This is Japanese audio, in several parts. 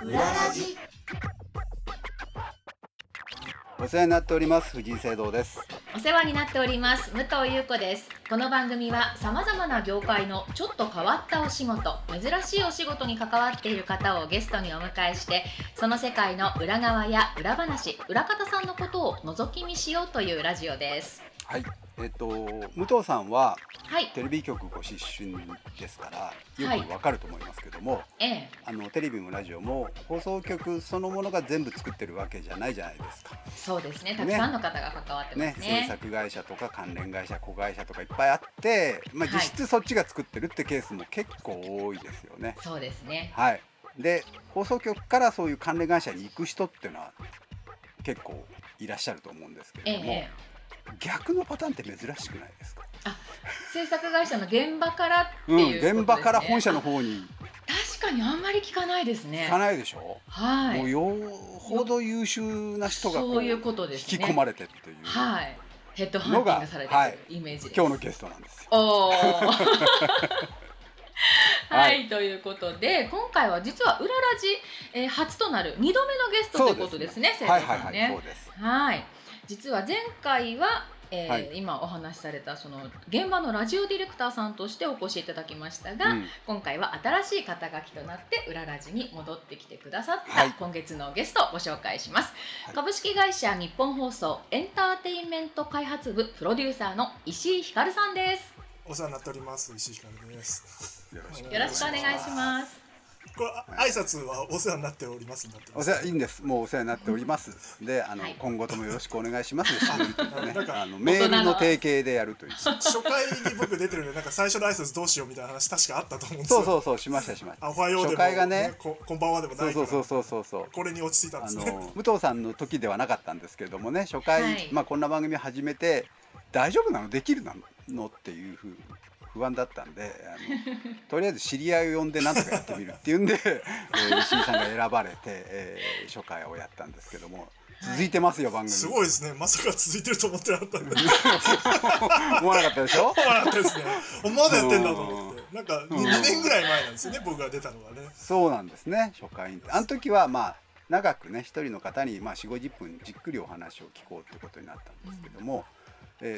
裏ラジ。お世話になっております藤井聖堂です。お世話になっております武藤優子です。この番組は様々な業界のちょっと変わったお仕事珍しいお仕事に関わっている方をゲストにお迎えしてその世界の裏側や裏話裏方さんのことを覗き見しようというラジオです。はいえっと武藤さんははい。テレビ局ご出身ですからはい。よくわかると思いますけども、ええ。あのテレビもラジオも放送局そのものが全部作ってるわけじゃないじゃないですか。そうですね。たくさんの方が関わってまねすね。制作会社とか関連会社子会社とかいっぱいあって、まあ、はい。実質そっちが作ってるってケースも結構多いですよね。そうですね。はい、で放送局からそういう関連会社に行く人っていうのは結構いらっしゃると思うんですけれども、ええええ逆のパターンって珍しくないですか、制作会社の現場からってうん、いうことですね、現場から本社の方に。確かにあんまり聞かないですね。行かないでしょ、はい。もうよほど優秀な人がこそういうことですね。引き込まれてっていう、はい。ヘッドハンティングされてはいるイメージです、今日のゲストなんですよ。おー。は はい。い、ということで今回は実は裏ラジ、えー初となる2度目のゲストということですね、はいはいはい、生徒さんね。そうです。はい実は前回は、えーはい。今お話しされたその現場のラジオディレクターさんとしてお越しいただきましたが、うん。今回は新しい肩書きとなって裏ラジに戻ってきてくださった、はい。今月のゲストをご紹介します、はい。株式会社日本放送エンターテインメント開発部プロデューサーの石井ひかるさんです。お世話になっております。石井ひかるです。よろしくお願いしますこれあ挨拶はお世話になっております。お世話いいんです。もうお世話になっております。で、あの、はい今後ともよろしくお願いします。ねなんかあのメールの提携でやるという。初回に僕出てるんでなんか最初の挨拶どうしようみたいな話確かあったと思うんですよ。そうそうそうしましたしました。あおはようでも初回がねここんばんはでもないそうそうそうそうそう。これに落ち着いたんあですね。の武藤さんの時ではなかったんですけれどもね初回、はいまあこんな番組を始めて大丈夫なの？できるの？っていうふう不安だったんであの とりあえず知り合いを呼んでなんとかやってみるっていうんで、えー石井さんが選ばれて、えー初回をやったんですけども続いてますよ番組すごいですね。まさか続いてると思ってなかったんで。思わなかったでしょ？思わなかったですね。まだやってんだと思って。なんかん2年ぐらい前なんですよね。僕が出たのがね。そうなんですね初回にあの時はまあ長くね一人の方にまあ4 5 0分じっくりお話を聞こうってことになったんですけどもえー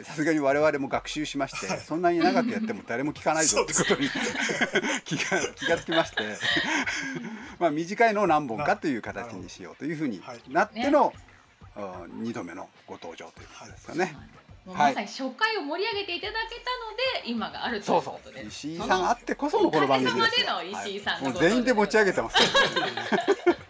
さすがに我々も学習しまして、そんなに長くやっても誰も聞かないぞってことに 気が気がつきまして。まあ短いのを何本かという形にしようというふうにはい。なっての、2度目のご登場ということですよね。はい。まさに初回を盛り上げていただけたので今があるといそうことで。う石井さんあってこそのこの番組ですよ。はい。全員で持ち上げてます。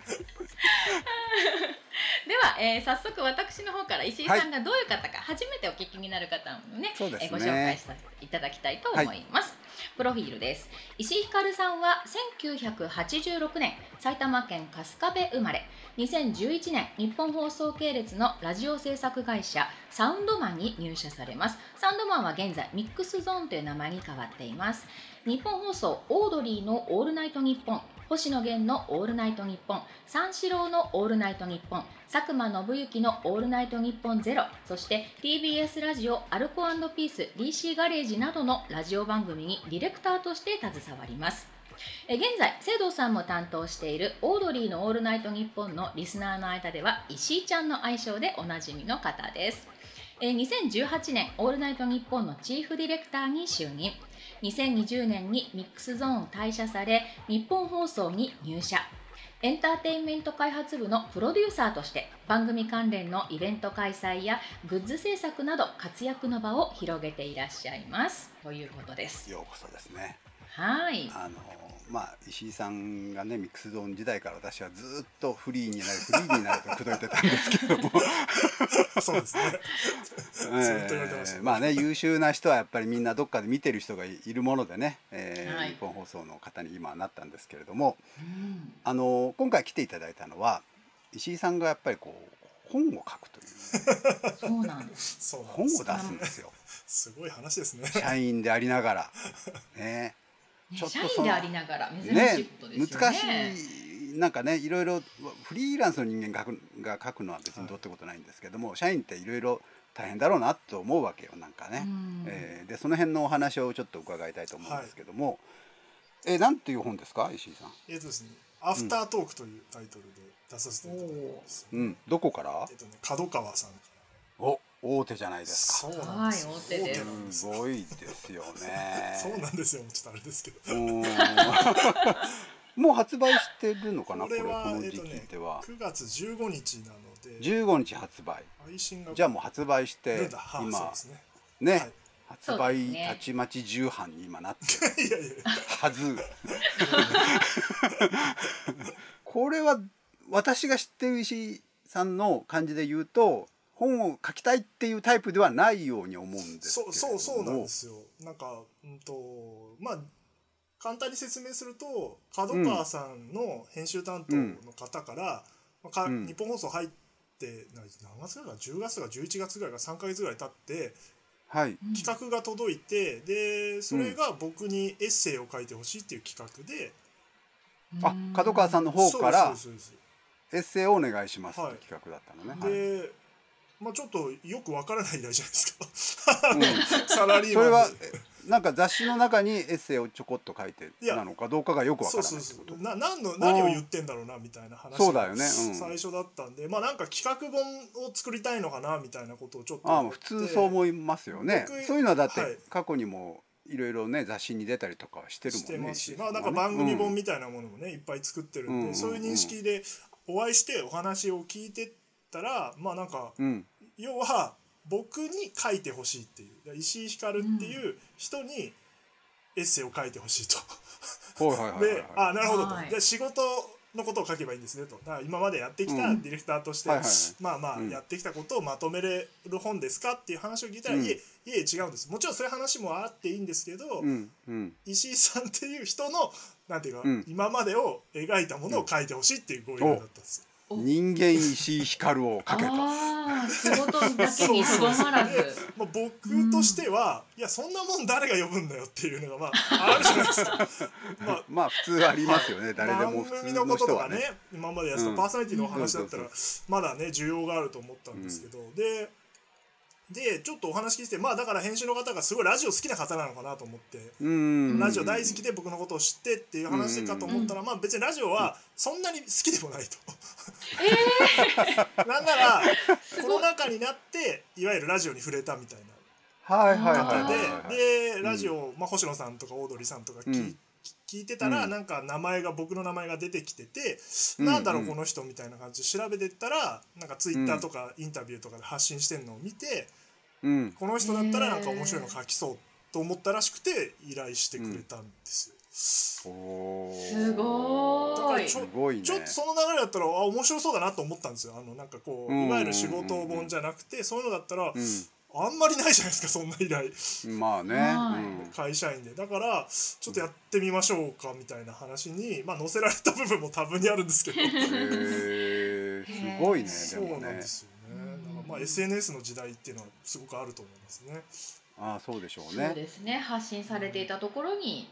えー早速私の方から石井さんがどういう方か初めてお聞きになる方もね,、そうですね。えーご紹介させていただきたいと思います、プロフィールです。石井ひかるさんは1986年埼玉県春日部生まれ。2011年日本放送系列のラジオ制作会社サウンドマンに入社されます。サウンドマンは現在ミックスゾーンという名前に変わっています。日本放送オードリーの「オールナイトニッポン」星野源の「オールナイトニッポン」三四郎の「オールナイトニッポン」佐久間信行の「オールナイトニッポンゼロそして TBS ラジオアルコピース DC ガレージなどのラジオ番組にディレクターとして携わります。え現在聖堂さんも担当しているオードリーの「オールナイトニッポン」のリスナーの間では石井ちゃんの愛称でおなじみの方です。え2018年「オールナイトニッポン」のチーフディレクターに就任2020年にミックスゾーンを退社され日本放送に入社エンターテインメント開発部のプロデューサーとして番組関連のイベント開催やグッズ制作など活躍の場を広げていらっしゃいますということです。ようこそですね。はい。あのまあ石井さんがねミックスゾーン時代から私はずっとフリーになるフリーになると口説いてたんですけども、そうですね。ずっと言われてました。えーまあね優秀な人はやっぱりみんなどっかで見てる人がいるものでね、えーはい。日本放送の方に今はなったんですけれどもうん。あの今回来ていただいたのは石井さんがやっぱりこう本を書くという。そうなんです。そうなん本をです出すんですよ。すごい話ですね。社員でありながら。ねねちょっとでありながら珍しいねことですよ難ね。しいなんかねいろいろフリーランスの人間が書くが書くのは別にどうってことないんですけども、社員っていろいろ大変だろうなと思うわけよなんかね、うん。えーでその辺のお話をちょっと伺いたいと思うんですけども、えなんていう本ですか石井さん？えっ、とですね「アフタートーク」というタイトルで出させていただいたんですよ、うん。どこから？えっ、とね角川さんか大手じゃないですか。そうなんですよ、はい大手で。すなんですすごいですよね。そうなんですよ。ちょっとあれですけど。もう発売してるのかなこれここれはの時期えっとねでは、9月15日なので。15日発売。配信がじゃあもう発売して今ね。ね、はい。発売たちまち重版に今なってる。いやいや。はず。これは私が知ってる石井さんの感じで言うと本を書きたいっていうタイプではないように思うんですけそうそうそうなんですよ。なんかうんとまあ簡単に説明すると角川さんの編集担当の方から、まあかうん。日本放送入ってな何月ぐらいか10月とか11月ぐらいか3か月ぐらい経ってはい。企画が届いてでそれが僕にエッセイを書いてほしいっていう企画で、あ角川さんの方からエッセイをお願いしますはい。って企画だったのね、はい。で、まあ、ちょっとよくわからないじゃないですか。うん。サラリーマンで。それはえなんか雑誌の中にエッセイをちょこっと書いてなのかどうかがよくわからないってこと？そうそうな何の何を言ってんだろうなみたいな話そうだよね。うん。最初だったんで、まあなんか企画本を作りたいのかなみたいなことをちょっとあ普通そう思いますよね。僕そういうのはだっはい。て過去にもいろいろね雑誌に出たりとかはしてるもんねしてますし、まあなんか番組本みたいなものもね、いっぱい作ってるんで、うん。そういう認識でお会いしてお話を聞いてったらまあなんかうん、うん要は僕に書いてほしいっていう。石井ひかるっていう人にエッセイを書いてほしいと。はいはいはいはいで、あなるほどと、はい。で仕事のことを書けばいいんですねと。だから今までやってきたうん。ディレクターとして、まあまあうん。やってきたことをまとめれる本ですかっていう話を聞いたら、うん。いえいえ違うんです。もちろんそういう話もあっていいんですけど、うん。うん。石井さんっていう人のなんていうか、うん。今までを描いたものを書いてほしいっていうご依頼だったんですよ。人間石井光をかけたああ仕事だけにとどまらず。で まあ、僕としては、いやそんなもん誰が呼ぶんだよっていうのがまああるじゃないですか。まあまあ普通ありますよね。誰でも普通番組のの人はね。こととかね今までやってたうん。パーソナリティのお話だったらうん。まだね需要があると思ったんですけど、ででちょっとお話聞いてまあだから編集の方がすごいラジオ好きな方なのかなと思って、うん。ラジオ大好きで僕のことを知ってっていう話かと思ったら、まあ別にラジオはそんなに好きでもないと。なんならコロナ禍になっていわゆるラジオに触れたみたいな。はいはいはい方ででラジオ、まあ、星野さんとかオードリーさんとか聞,、うん。聞いてたら、うん。なんか名前が僕の名前が出てきてて、うん。なんだろううんこの人みたいな感じで調べてったらなんかツイッターとかインタビューとかで発信してるのを見て、うんこの人だったらなんか面白いの書きそうと思ったらしくて依頼してくれたんですよ。すごーい。だからちょすごいね。ちょっとその流れだったらあ面白そうだなと思ったんですよ。あのなんかこううん。いわゆる仕事本じゃなくてそういうのだったらうあんまりないじゃないですかそんな依頼。んまあね。会社員で。だからちょっとやってみましょうかみたいな話に、まあ、載せられた部分も多分にあるんですけど。へえすごいねでそうもねなんですよまあ SNS の時代っていうのはすごくあると思いますね。ああそうでしょうそうねですね。発信されていたところに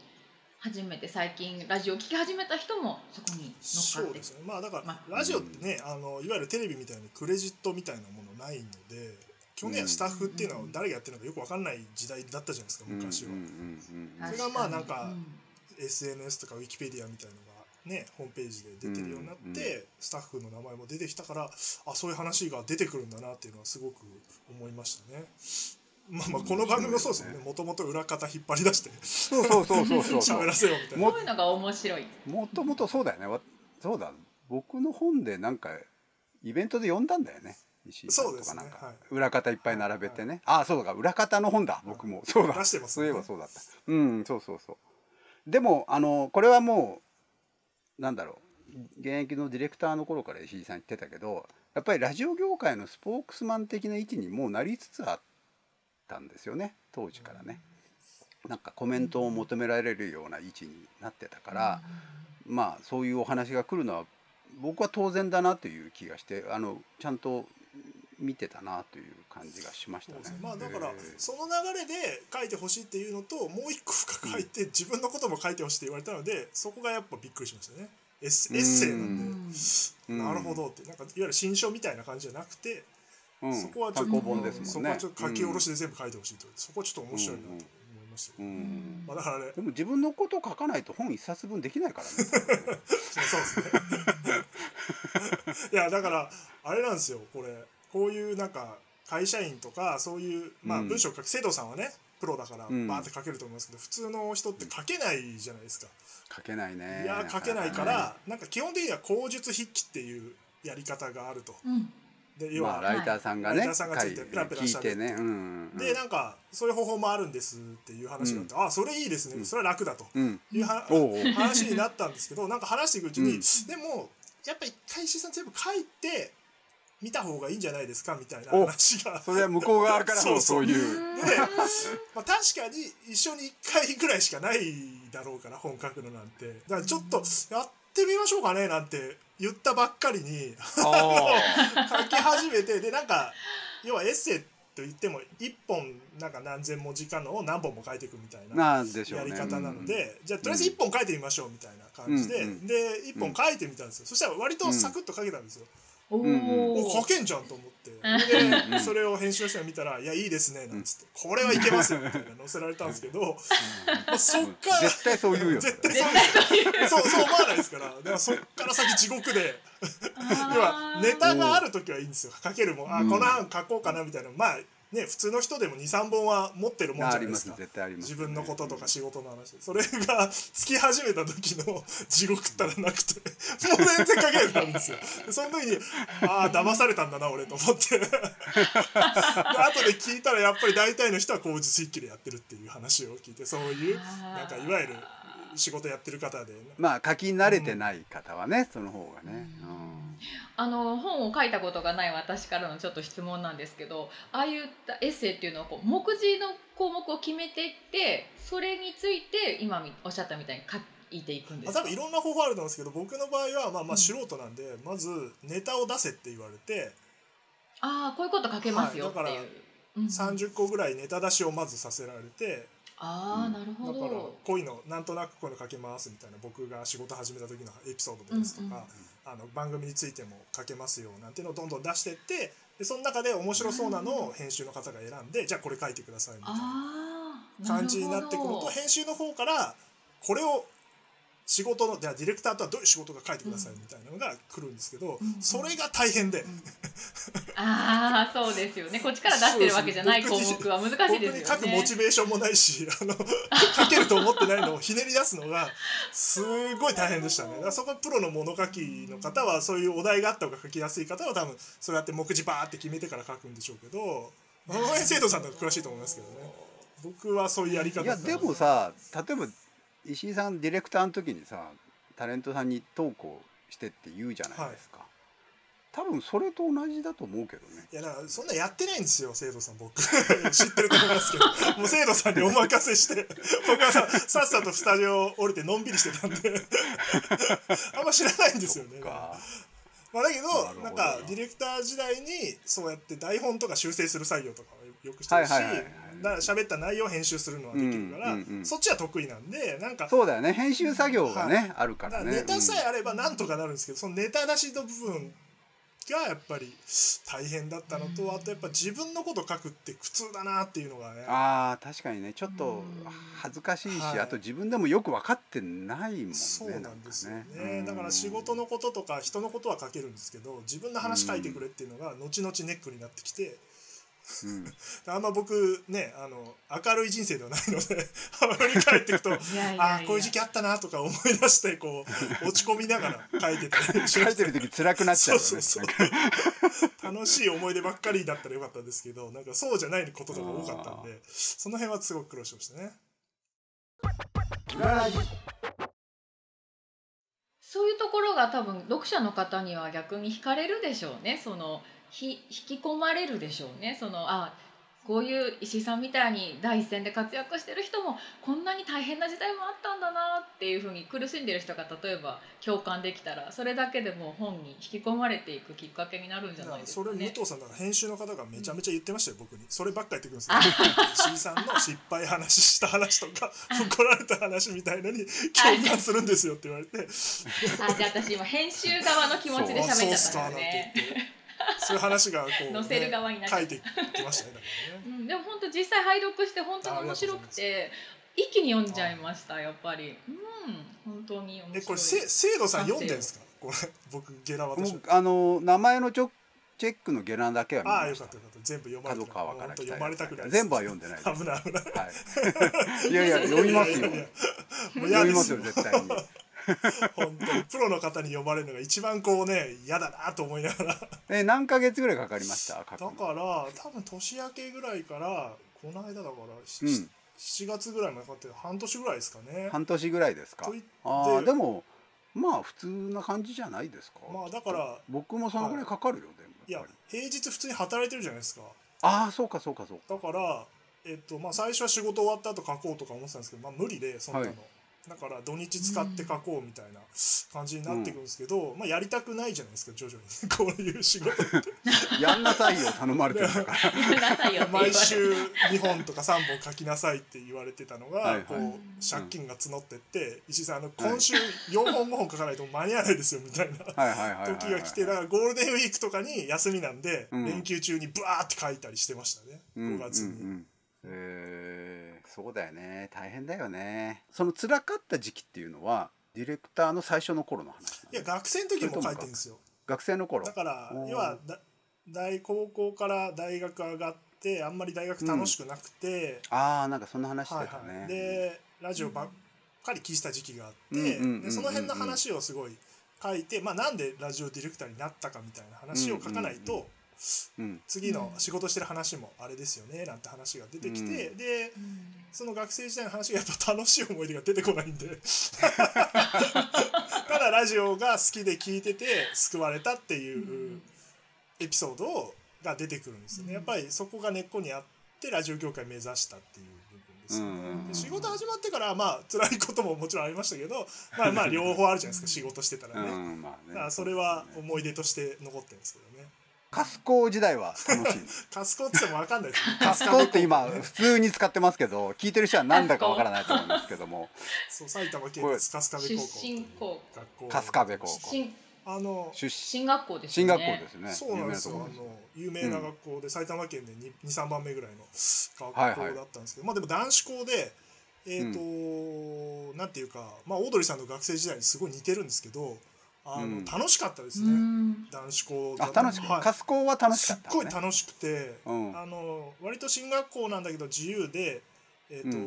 初めて最近ラジオを聞き始めた人もそこに乗っかって。そうですね。まあだからまラジオってねあのいわゆるテレビみたいにクレジットみたいなものないので基本的にはスタッフっていうのは誰がやってるのかよく分かんない時代だったじゃないですか昔は。うんうんうんうんそれがまあなんか確に。SNS とかウィキペディアみたいのがねホームページで出てるようになって、うんスタッフの名前も出てきたからあそういう話が出てくるんだなっていうのはすごく思いましたね。まあまあこの番組もそうですもんね。もともと裏方引っ張り出してそうそうそうそうそう。そ 喋うらせようみたいな。もそういうのが面白い。もともとそうだよね。わそうだ。僕の本でなんかイベントで読んだんだよね。石井さんそうですね。とかなんか、はい。裏方いっぱい並べてね、ああそうだ。裏方の本だ。僕も。そうだ。出してますそういよねえばそうだった。うんそうそうそう。でもあのこれはもうなんだろう現役のディレクターの頃から石井さん言ってたけどやっぱりラジオ業界のスポークスマン的な位置にもうなりつつあったんですよね当時からね。なんかコメントを求められるような位置になってたから、まあそういうお話が来るのは僕は当然だなという気がしてあのちゃんと見てたなという感じがしましたね。まあだからえーその流れで書いてほしいっていうのともう一個深く入って自分のことも書いてほしいって言われたのでそこがやっぱびっくりしましたね。エッセエッセイなんで、うん。なるほどって。なんかいわゆる新書みたいな感じじゃなくて、うん。そこはちょっとね。そこはちょっと書き下ろしで全部書いてほしいと、そこはちょっと面白いなと思いましたよ、うん。まあ、だからねでも自分のこと書かないと本一冊分できないからね そうですね。いやだからあれなんですよこれこういうなんか会社員とかそういう、まあ、うん。文章書く生徒さんはねプロだからバうん。ーって書けると思いますけど、普通の人って書けないじゃないですか、書けないね。いや書けないから、なんか基本的には口述筆記っていうやり方があると。うん。で要は、まあライターさんがねライターさんがついてペラペラ聞喋って。ね。うんでなんかそういう方法もあるんですっていう話があって、あそれいいですね、うん。それは楽だと。うん。いうは、おうおう。話になったんですけどなんか話していくうちに、うん。でもやっぱ一回石井さん全部書いて見た方がいいんじゃないですかみたいなお話が。それは向こう側からそうそう。のそういう。で、まあ、確かに一緒に1回ぐらいしかないだろうから本書くのなんて。だからちょっとやってみましょうかねなんて言ったばっかりに。あ 書き始めてでなんか要はエッセイと言っても1本なんか何千文字かのを何本も書いていくみたいあなやり方なので、じゃあとりあえず1本書いてみましょうみたいな感じで、うんうん。で1本書いてみたんですよ、そしたら割とサクッと書けたんですよ、おお書けんじゃんと思って。うんでそれを編集者が見たら「いやいいですね」なんつって「これはいけますよ」みたいな載せられたんですけど、まあ、そっから絶対そう言うよ絶対そうですよ。そうそう思わないですから。だからそっから先地獄で。要はネタがある時はいいんですよ。書けるもん。あうん。この案書こうかなみたいな。まあね普通の人でも23本は持ってるもんじありますゃないですか。絶対あります。自分のこととか仕事の話。それがつき始めた時の地獄ったらなくて。もう全然書けなんですよ。でその時にああ騙されたんだな俺と思って。で後で聞いたらやっぱり大体の人は口実筆記でやってるっていう話を聞いてそういうなんかいわゆる仕事やってる方でまあ書き慣れてない方はねその方がねあの本を書いたことがない私からのちょっと質問なんですけどああいったエッセイっていうのはこう目次の項目を決めていってそれについて今みおっしゃったみたいに書いていくんですか？まあ多分いろんな方法あると思うんですけど僕の場合はまあまうんあ素人なんで、まずネタを出せって言われて、ああこういうこと書けますよっていう、はいだからうん30個ぐらいネタ出しをまずさせられてああなるほだからどこういうのなんとなくこういうの書けますみたいな僕が仕事始めた時のエピソードですとか、うんうんあの番組についても書けますよなんていうのをどんどん出してってでその中で面白そうなのを編集の方が選んでじゃあこれ書いてくださいみたいな感じになってくると編集の方からこれを仕事のじゃあディレクターとはどういう仕事が書いてくださいみたいなのが来るんですけど、うんそれが大変で、ああそうですよね。こっちから出してるわけじゃない項目は難し僕いですよね。に書くモチベーションもないしあの書けると思ってないのをひねり出すのがすごい大変でしたね。だからそこはプロの物書きの方はそういうお題があった方が書きやすい方は多分そうやって目次バーって決めてから書くんでしょうけど生徒さんとか詳しいと思いますけどね。僕はそういうやり方いやでもさ例えば石井さんディレクターの時にさタレントさんに投稿してって言うじゃないですか、多分それと同じだと思うけどね。いやだからそんなやってないんですよ生徒さん僕。知ってると思いますけど。もう生徒さんにお任せして 僕はささっさとスタジオ降りてのんびりしてたんで。あんま知らないんですよね。か。まあ、だけどなんかディレクター時代にそうやって台本とか修正する作業とかをよくしてるし、はいはいはいはいだから喋った内容を編集するのはできるから、うんうんうんそっちは得意なんでなんかそうだよね。編集作業がね、あるかららねネタさえあればなんとかなるんですけど、そのネタ出しの部分がやっぱり大変だったのと、あとやっぱ自分のこと書くって苦痛だなっていうのがね。あー確かにね。ちょっと恥ずかしいし、はい。あと自分でもよく分かってないもんねそうなんですよね。なんかだから仕事のこととか人のことは書けるんですけど自分の話書いてくれっていうのが後々ネックになってきて、うん。あんま僕ねあの明るい人生ではないのであまり帰っていくと いやいやいや。ああこういう時期あったなとか思い出してこう 落ち込みながら書いてたりし書ました。いてる時辛くなっちゃうよね。そうそうそう。楽しい思い出ばっかりだったらよかったんですけどなんかそうじゃないことが多かったんでその辺はすごく苦労しましたね。そういうところが多分読者の方には逆に惹かれるでしょうね。そのひ引き込まれるでしょうね。そのあこういう石井さんみたいに第一線で活躍してる人もこんなに大変な時代もあったんだなっていうふうに苦しんでる人が例えば共感できたらそれだけでもう本に引き込まれていくきっかけになるんじゃないですそれ武かね。藤さんだから編集の方がめちゃめちゃ言ってましたよ僕に。そればっかり言ってくるんですよ。石井さんの失敗話した話とか怒られた話みたいのに共感するんですよって言われて。あじゃあ私今編集側の気持ちで喋っちゃったんですね。そういう話がこう、載せる側にな書いてきましたねねうんうんでも本当実際拝読して本当に面白くて一気に読んじゃいましたやっぱり。うん本当に面白い。えこれせ制度さん読んでんですか？これ僕ゲラ私僕あの名前のチョチェックの下段だけは見ああました。よかったよかった。全部読まれて角川から読まれたくない。全部は読んでないです。危ない危ない。はい、いやいや読みますよ。読みますよ絶対に 本当に。プロの方に読まれるのが一番こうね嫌だなと思いながら。え何ヶ月ぐらいかかりました？だのから多分年明けぐらいからこの間だから、しうん。7月ぐらいまでかかって半年ぐらいですかね。半年ぐらいですか？ああでもまあ普通な感じじゃないですか。まあだから僕もそのぐらいかかるよでもいや平日普通に働いてるじゃないですか。ああそうかそうかそうか。だからえっとまあ最初は仕事終わった後書こうとか思ってたんですけどまあ無理でそんなの、はいだから土日使って書こうみたいな感じになっていくんですけど、まあやりたくないじゃないですか徐々に。こういう仕事って。やんなさいよ頼まれてるから。毎週2本とか3本書きなさいって言われてたのがはいはい。こう借金が募ってって石井さんあの今週4本5本書かないと間に合わないですよみたいな。はいはいはいはいはい。時が来てだからゴールデンウィークとかに休みなんでうん。連休中にブワーって書いたりしてましたね。うん5月に。うんうん。えーそうだよね。大変だよね。その辛かった時期っていうのはディレクターの最初の頃の話いや学生の時も書いてるんですよ。学生の頃？だから要はだ大高校から大学上がってあんまり大学楽しくなくて、ああなんかそんな話してはいたね、はい、でラジオばっかり聞いてた時期があって、うんうんうんうんうんでその辺の話をすごい書いて、まあ、なんでラジオディレクターになったかみたいな話を書かないと、うんうんうん次の仕事してる話もあれですよねなんて話が出てきて、うでその学生時代の話がやっぱ楽しい思い出が出てこないんで。ただラジオが好きで聞いてて救われたっていうエピソードが出てくるんですよね。やっぱりそこが根っこにあってラジオ業界目指したっていう部分ですよね、仕事始まってからまあ辛いことももちろんありましたけどまあまあ 両方あるじゃないですか仕事してたらね、うんまあね。だからそれは思い出として残ってるんですけどねカスコ時代は楽しい。カスコっても分かんない。ですねカスコって今普通に使ってますけど聞いてる人は何だかわからないと思いますけども。そう埼玉県立春日部高校出身校学校。春日部高校。進あの出身進学校ですね。学校ですね。そうなんですよ。あ有名なところの有名な学校で、埼玉県で23番目ぐらいの学校はいはいだったんですけど、まあでも男子校でえっ、と、なんていうかまあオードリーさんの学生時代にすごい似てるんですけどあの、うん楽しかったですうね、ん。男子校あ楽しく、はい。カスコは楽しすっかったのねごい楽しくて、うん。あの割と進学校なんだけど自由でえっ、と、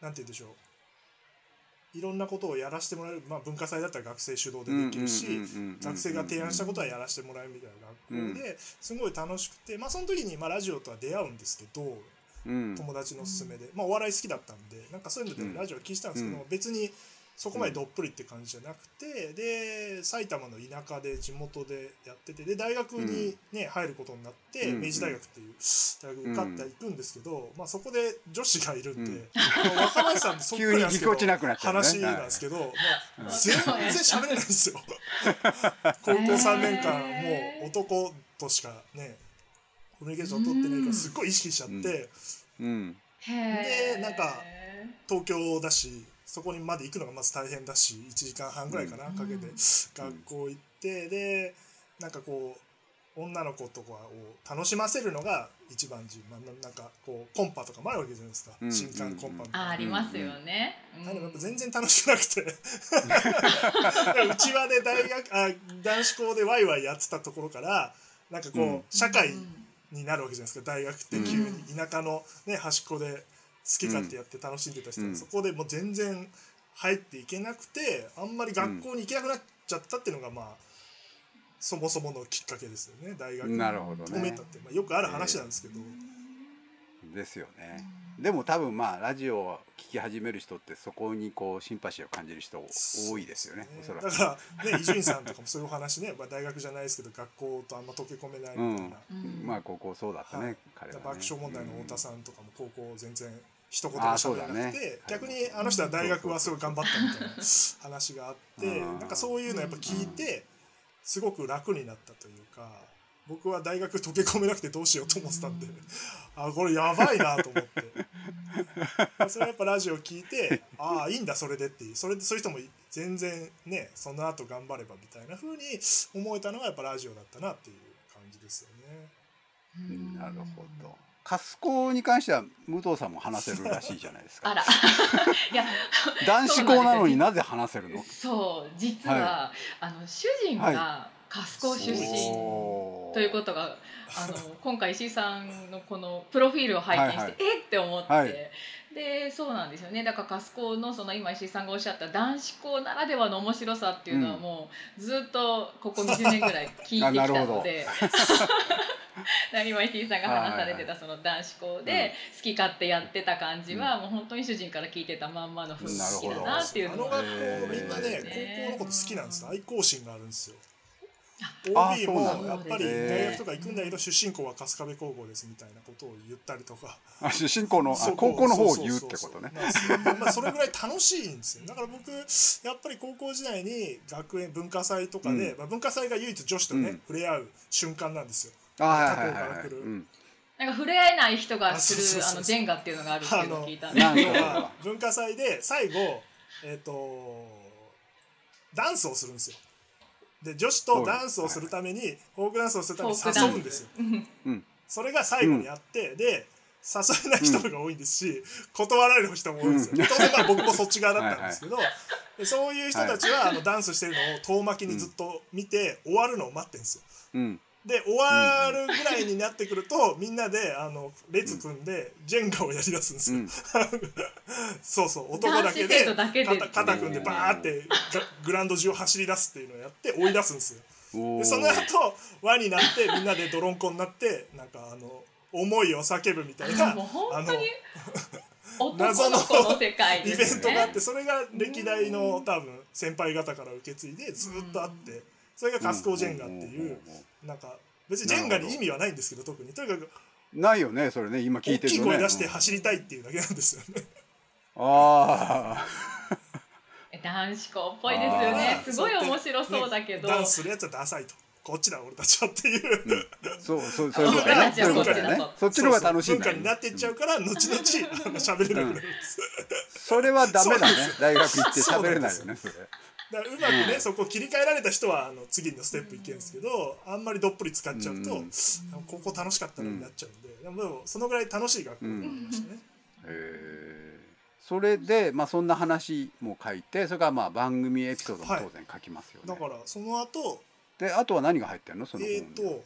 なんて言うんでしょう。いろんなことをやらせてもらえる、まあ、文化祭だったら学生主導でできるし、学生が提案したことはやらせてもらえるみたいな学校ですごい楽しくて、まあ、その時にまあラジオとは出会うんですけどうん。友達の勧めで、まあ、お笑い好きだったんでなんかそういうのうん。でラジオ聞いてたんですけど、うん。別にそこまでどっぷりって感じじゃなくてで埼玉の田舎で地元でやっててで大学に、ね入ることになって、うん。明治大学っていう大学受かっていくんですけど、まあ、そこで女子がいるんで、若林さんとそっくりなんですけど 急にぎこちなくなっちゃうね。話なんですけど、もううん全然喋れないんですよ。高校3年間もう男としかねコミュニケーション取ってないからすっごい意識しちゃって、でなんか東京だしそこにまで行くのがまず大変だし1時間半ぐらいかな、うん。かけて学校行ってでなんかこう女の子とかを楽しませるのが一番自まあ、ななんかこうコンパとかもあるわけじゃないですか、うん。新刊コンパみたいな。あありますよね。あでもやっぱ全然楽しくなくて。うちわで大学あ男子校でワイワイやってたところからなんかこう、うん。社会になるわけじゃないですか。大学って急に田舎の、ね、端っこで好き勝手やって楽しんでた人、うん。そこでもう全然入っていけなくてあんまり学校に行けなくなっちゃったっていうのがまあそもそものきっかけですよね。大学なるほどね。止めたって、まあ、よくある話なんですけど、ですよね。でも多分まあラジオを聞き始める人ってそこにこうシンパシーを感じる人多いですよね。おそらく。だからね伊集院さんとかもそういうお話ね、まあ、大学じゃないですけど学校とあんま溶け込めないみたいな、うん。まあ高校そうだったね、はい。彼はね。爆笑問題の太田さんとかも高校全然一言もあ喋らなくて、ね。逆にあの人は大学はすごい頑張ったみたいな話があってうん。なんかそういうのやっぱ聞いてすごく楽になったというか僕は大学溶け込めなくてどうしようと思ってたんで あこれやばいなと思って。それはやっぱラジオ聞いてああいいんだそれでっていうそれでそういう人も全然ねその後頑張ればみたいな風に思えたのがやっぱラジオだったなっていう感じですよね。うん。なるほどカスコに関しては武藤さんも話せるらしいじゃないですか。あら。いや男子校なのになぜ話せるの？そう実は、あの主人が春日出身おーということがあの今回石井さんのこのプロフィールを拝見して、はいはい。え？っって思って、はい。でそうなんですよね。だから春日のその今石井さんがおっしゃった男子校ならではの面白さっていうのはうん。もうずっとここ20年ぐらい聞いてきたので。今石井さんが話されてたその男子校で好き勝手やってた感じはもう本当に主人から聞いてたまんまの雰囲気だなっていうのはあの学校みんなねね高校のこと好きなんです愛好心があるんですよ。あ OB もやっぱり大学とか行くんだけど出身校は春日部高校ですみたいなことを言ったりとか。あ出身校の高校の方を言うってことね。まあまあそれぐらい楽しいんですよ。だから僕やっぱり高校時代に学園文化祭とかで、うん。まあ、文化祭が唯一女子とね、うん。触れ合う瞬間なんですよ他校かはいはい、ら来る。うん、なんか触れ合えない人がすあそうそうそうるあのジェンガっていうのがあるっていうのを聞いたん 文化祭で最後えっ、とダンスをするんですよ。で女子とダンスをするためにフォークダンスをするために誘うんですよ。うん。それが最後にやって、で誘えない人が多いんですし、断られる人も多いんですよ、うん。当然まあ僕もそっち側だったんですけどでそういう人たちはあのダンスしてるのを遠巻きにずっと見て、終わるのを待ってるんですよ。うんで終わるぐらいになってくると、みんなであの列組んでジェンガをやりだすんですよ、うん。そうそう男だけで肩肩組んでバーってガグラウンド中を走り出すっていうのをやって追い出すんですよ。でその後輪になってみんなで泥んこになってなんかあの思いを叫ぶみたいなあの男の子の世界イベントがあってそれが歴代の多分先輩方から受け継いでずっとあってそれがカスコージェンガっていうなんか別にジェンガに意味はないんですけど特に。とにかくないよねそれね今聞い大きいてるとね。声出して走りたいっていうだけなんですよね。あ男子校っぽいですよね。あすごい面白そうだけど、ダンスするやつはダサいとこっちだ俺たちはっていう、あそうそうそういうことね。そういうことね。そっちの方が楽しいんだよ文化になっていっちゃうから後々あの喋れなくなるん。です、それはダメだね。大学行って喋れないよねそれだからうまくね、そこを切り替えられた人はあの次のステップいけるんですけど、あんまりどっぷり使っちゃうと、うん。高校楽しかったのになっちゃうんで、でもそのぐらい楽しい学校になりましたね、へえそれでまあそんな話も書いてそれからまあ番組エピソードも当然書きますよね、だからその後であとは何が入ってるの？そのえー、と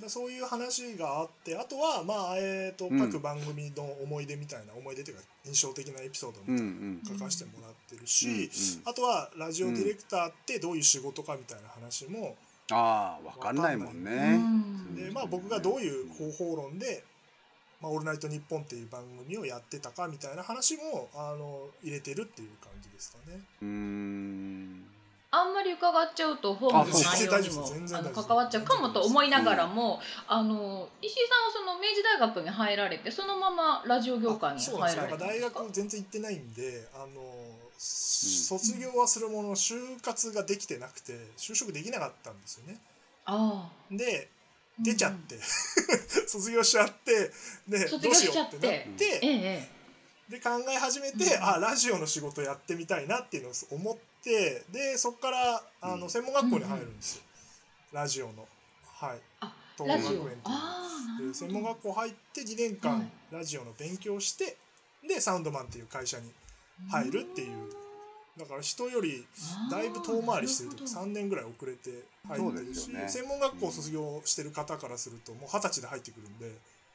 だそういう話があってあとはまあえー、とうん。各番組の思い出みたいな、思い出というか印象的なエピソードみたいな書かせてもらってるし、うんうん。あとはラジオディレクターってどういう仕事かみたいな話も、ああ分かんないもんうね。ん。でまあ僕がどういう方法論で「まあ、オールナイトニッポン」っていう番組をやってたかみたいな話もあの入れてるっていう感じですかね。うーんあんまり伺っちゃうと本の内容にもあの関わっちゃうかもと思いながらも、あの石井さんはその明治大学に入られてそのままラジオ業界に入られたんですか？学全然行ってないんであの、卒業はするものの就活ができてなくて就職できなかったんですよね。あで出ちゃ って、卒業しちゃってで卒どうしようってなってで考え始めて、うん。あラジオの仕事やってみたいなっていうのを思ってでそこからあのうん。専門学校に入るんですよ、ラジオの。はい。あ東学園っていう専門学校入って2年間はい。ラジオの勉強してでサウンドマンっていう会社に入るっていう。だから人よりだいぶ遠回りしてるとか3年ぐらい遅れて入ってるし、ね。専門学校を卒業してる方からするともう二十歳で入ってくるんで。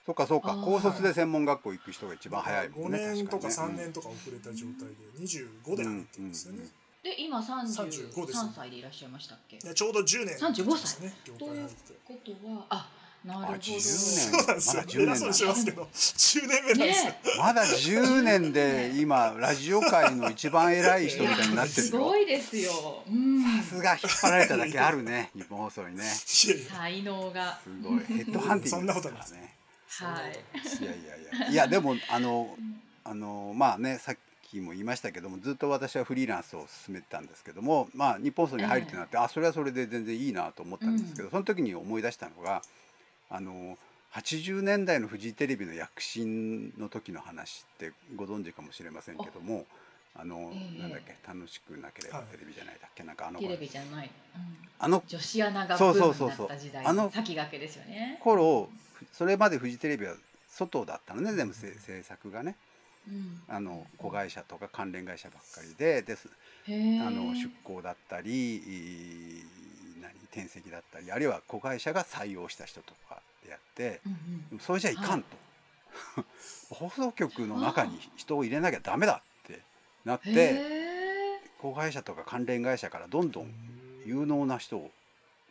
そっかそっか。高卒で専門学校行く人が一番早いも5んね年とか3確にね。年とか遅れた状態で25で入ってるんですよね、で今35です33歳でいらっしゃいましたっけ？でちょうど10年35ですね業ということはあなるほど。あ10年そうなんですよ、まだ。10年偉そうにしてますけど10年目なんです。よ、ね。まだ10年で今ラジオ界の一番偉い人みたいになってるよ。すごいですよ。うん。さすが引っ張られただけあるね日本放送にね。いやいや。才能が。すごい。ヘッドハンティングですからね。はい。いやいやいや。いやでもあのあのまあねさっきも言いましたけどもずっと私はフリーランスを進めてたんですけどもまあ日本放送に入るってなって、あそれはそれで全然いいなと思ったんですけど、その時に思い出したのがあの80年代のフジテレビの躍進の時の話ってご存知かもしれませんけどもあの、ええ。なんだっけ楽しくなければテレビじゃないだっけ、なんかあのテレビじゃない、うんあの女子アナがブームになそうそう。そうった時代あのの先駆けですよね。頃それまでフジテレビは外だったのね全部せ制作がねうん。あの子会社とか関連会社ばっかりでです。あの出向だったりいい何転籍だったりあるいは子会社が採用した人とかでやってうんうん。それじゃいかんと、放送局の中に人を入れなきゃダメだってなっへてー。子会社とか関連会社からどんどん有能な人を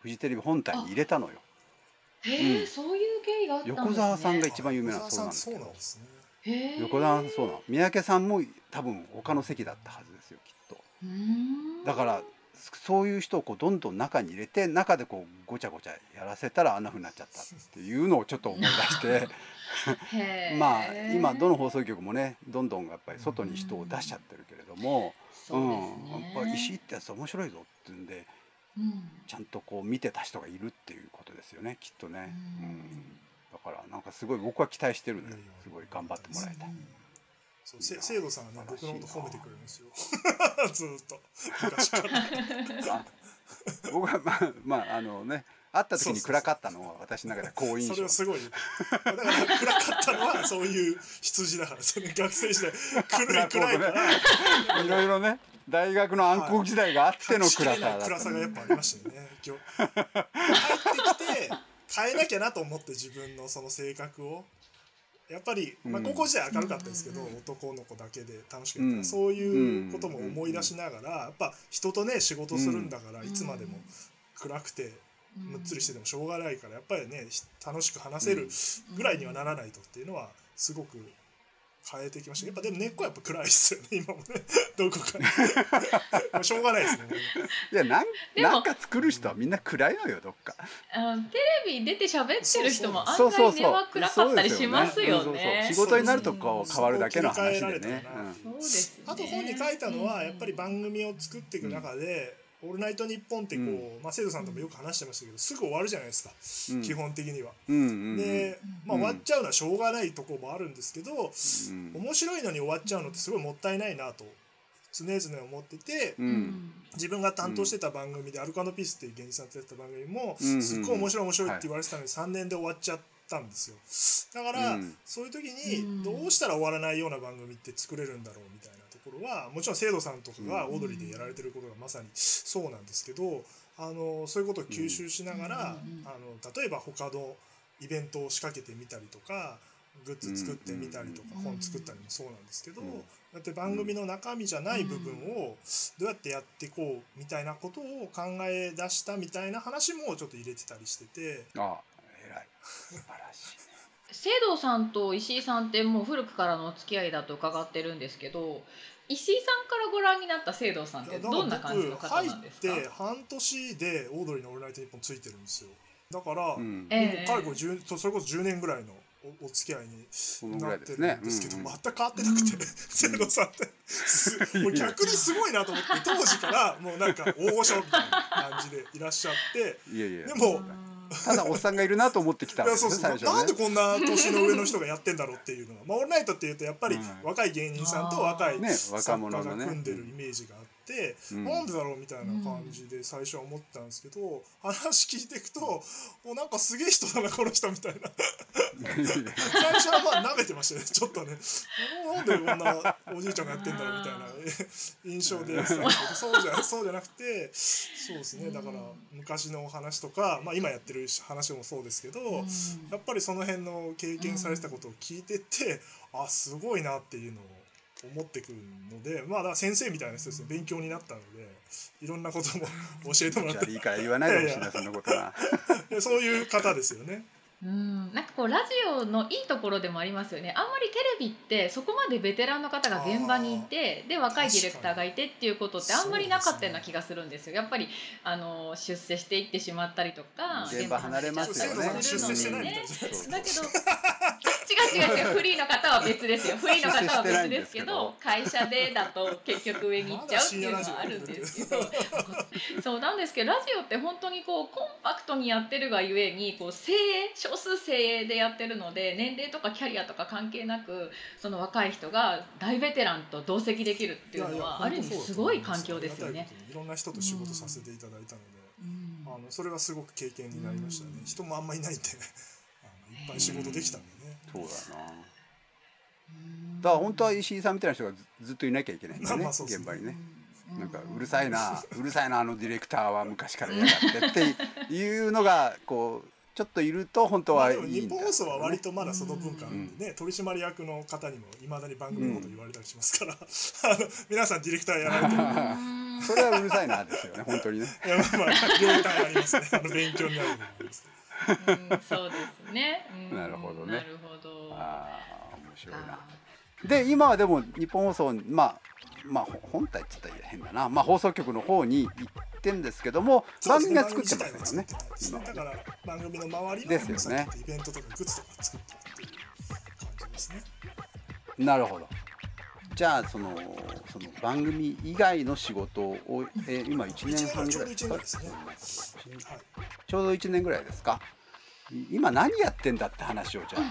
フジテレビ本体に入れたのよ。へーうん。そういう経緯があったんですね。横澤さんが一番有名なそうなんですけど。そうなんですね横澤さんそうなの三宅さんも多分他の席だったはずですよきっと。だからそういう人をこうどんどん中に入れて中でこうごちゃごちゃやらせたらあんな風になっちゃったっていうのをちょっと思い出して。まあ今どの放送局もねどんどんやっぱり外に人を出しちゃってるけれども、そうん、ね。やっぱり石井ってやつ面白いぞっていうんでうん。ちゃんとこう見てた人がいるっていうことですよねきっとね、ううんん、だからなんかすごい僕は期待してるのよ。いやいやすごい頑張ってもらいたい。そうせ制度さんはね僕のこと褒めてくれるんですよ。ずーっと。昔から。あ僕はまあまああのね会った時に暗かったのは私の中で好印象。それはすごいだから暗かったのはそういう羊だからそれ学生時代。暗い暗いから。いろいろね大学の暗黒時代があっての暗さだった。暗さがやっぱありましたよね。今日。入ってきて変えなきゃなと思って自分のその性格を。やっぱり、まあ、うん高校時代明るかったですけど、うん男の子だけで楽しくやってた、うん。そういうことも思い出しながらやっぱ人とね仕事するんだから、うん。いつまでも暗くてうんむっつりしててもしょうがないからやっぱりね楽しく話せるぐらいにはならないとっていうのはすごく変えてきました。やっぱでも根っこはやっぱ暗いっすよね。今もね。どこかに。まあしょうがないですね。いやなんでもなんか作る人はみんな暗いのよどっか。あのテレビ出て喋ってる人も案そうそうそう。外根は暗かったりしますよそうですよねね仕。事になるとこう変わるだけの話でね。そうですね。あと本に書いたのはやっぱり番組を作っていく中で「オールナイトニッポン」ってこう、うまあ、生徒さんともよく話してましたけどすぐ終わるじゃないですか、うん。基本的には。うんうんうん。で、まあ、うん。終わっちゃうのはしょうがないところもあるんですけど、うん。面白いのに終わっちゃうのってすごいもったいないなと常々思ってて、自分が担当してた番組で「アルカノピース」っていう芸人さんとやってた番組もうんうんすっごい面白い面白いって言われてたのに3年で終わっちゃったんですよ。だから、うん。そういう時うん。にどうしたら終わらないような番組って作れるんだろうみたいな。ところはもちろん生徒さんとかがオードリーでやられてることがまさにそうなんですけどあのそういうことを吸収しながら、うん。あの例えば他のイベントを仕掛けてみたりとかグッズ作ってみたりとか、うん。本作ったりもそうなんですけど、うん。だって番組の中身じゃない部分をどうやってやっていこうみたいなことを考え出したみたいな話もちょっと入れてたりしてて。あ偉い。素晴らしい 聖堂さんと石井さんってもう古くからのお付き合いだと伺ってるんですけど石井さんからご覧になった聖堂さんってどんな感じの方なんですか？入って半年でオードリーの「オールナイトニッポン」ついてるんですよ。だから、うん。ええ。もうかれこれ10それこそ10年ぐらいのおお付き合いにないってるですねんですけど、うんうん全く変わってなくて聖堂さんってすもう逆にすごいなと思って当時からもうなんか大御所みたいな感じでいらっしゃっていやいや。でもただおっさんがいるなと思ってきたいやわけですそうそう、ね最初ね。なんでこんな年の上の人がやってんだろうっていうのが、まあ、オールナイトっていうとやっぱりうん若い芸人さんと若いね作家が組んでるイメージがあうん。なんでだろうみたいな感じで最初は思ってたんですけど、話聞いていくともうなんかすげえ人だなこの人みたいな。最初はまあ舐めてましたねちょっとね。なんでこんなおじいちゃんがやってんだろうみたいな印象でやってたんですけどそうじゃそうじゃなくてそうですねだから昔のお話とか、まあ、今やってる話もそうですけど、やっぱりその辺の経験されてたことを聞いてって、あすごいなっていうのを思ってくるのでまあだから先生みたいな人ですね。勉強になったのでいろんなことも 教えてもらって。いいから言わないでほしいなそんなことは。でそういう方ですよね。うん、なんかこうラジオのいいところでもありますよね。あんまりテレビってそこまでベテランの方が現場にいてで若いディレクターがいてっていうことってあんまりなかったような気がするんですよ。やっぱりあの出世していってしまったりとか。現場離れますよね。ねだけど違う違う。違うフリーの方は別ですよ。フリーの方は別ですけど会社でだと結局上に行っちゃうっていうのはあるんですけど。そうなんですけどラジオって本当にこうコンパクトにやってるがゆえにこう精鋭少数精鋭でやってるので年齢とかキャリアとか関係なくその若い人が大ベテランと同席できるっていうのはある意味すごい環境ですよね。いろんな人と仕事させていただいたので、うん。あのそれがすごく経験になりましたね、うん。人もあんまいないんであのいっぱい仕事できたんでね、そうだな。だから本当は石井さんみたいな人がずずっといなきゃいけないんだよねまあそうですね。現場にね。なんかうるさいなうるさいなあのディレクターは昔から嫌だってっていうのがこうちょっといると本当まあはいいんだ。でも日本放送は割とまだその文化なんでね、取締役の方にもいまだに番組のこと言われたりしますから、あの皆さんディレクターやられてる。い それはうるさいなですよね本当にね。やまあまあ両端ありますね。あの勉強になると思いますうんそうですね。うん。なるほどね。なるほど。ああ面白いな。あで今はでも日本放送まあまあほ本体っつったら変だな、まあ、放送局の方に行ってんですけども番組は作ってますよね。だから番組の周りのですよね。イベントとかグッズとか作ってるっていう感じですね。なるほど。じゃあそのその番組以外の仕事を、えー今1年半ぐらいですか？ちょうど一年ぐらいですね。はいちょうど1年ぐらいですか？い今何やってんだって話をじゃあ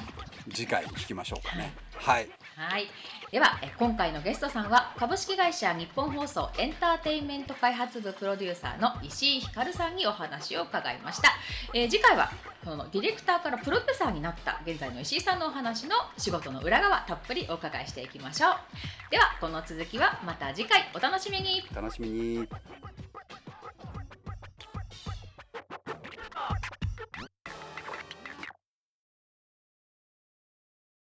次回聞きましょうかね。はいはい。ではえ今回のゲストさんは株式会社日本放送エンターテインメント開発部プロデューサーの石井ひかるさんにお話を伺いました。えー次回はこのディレクターからプロデューサーになった現在の石井さんのお話の仕事の裏側たっぷりお伺いしていきましょう。ではこの続きはまた次回お楽しみに。楽しみに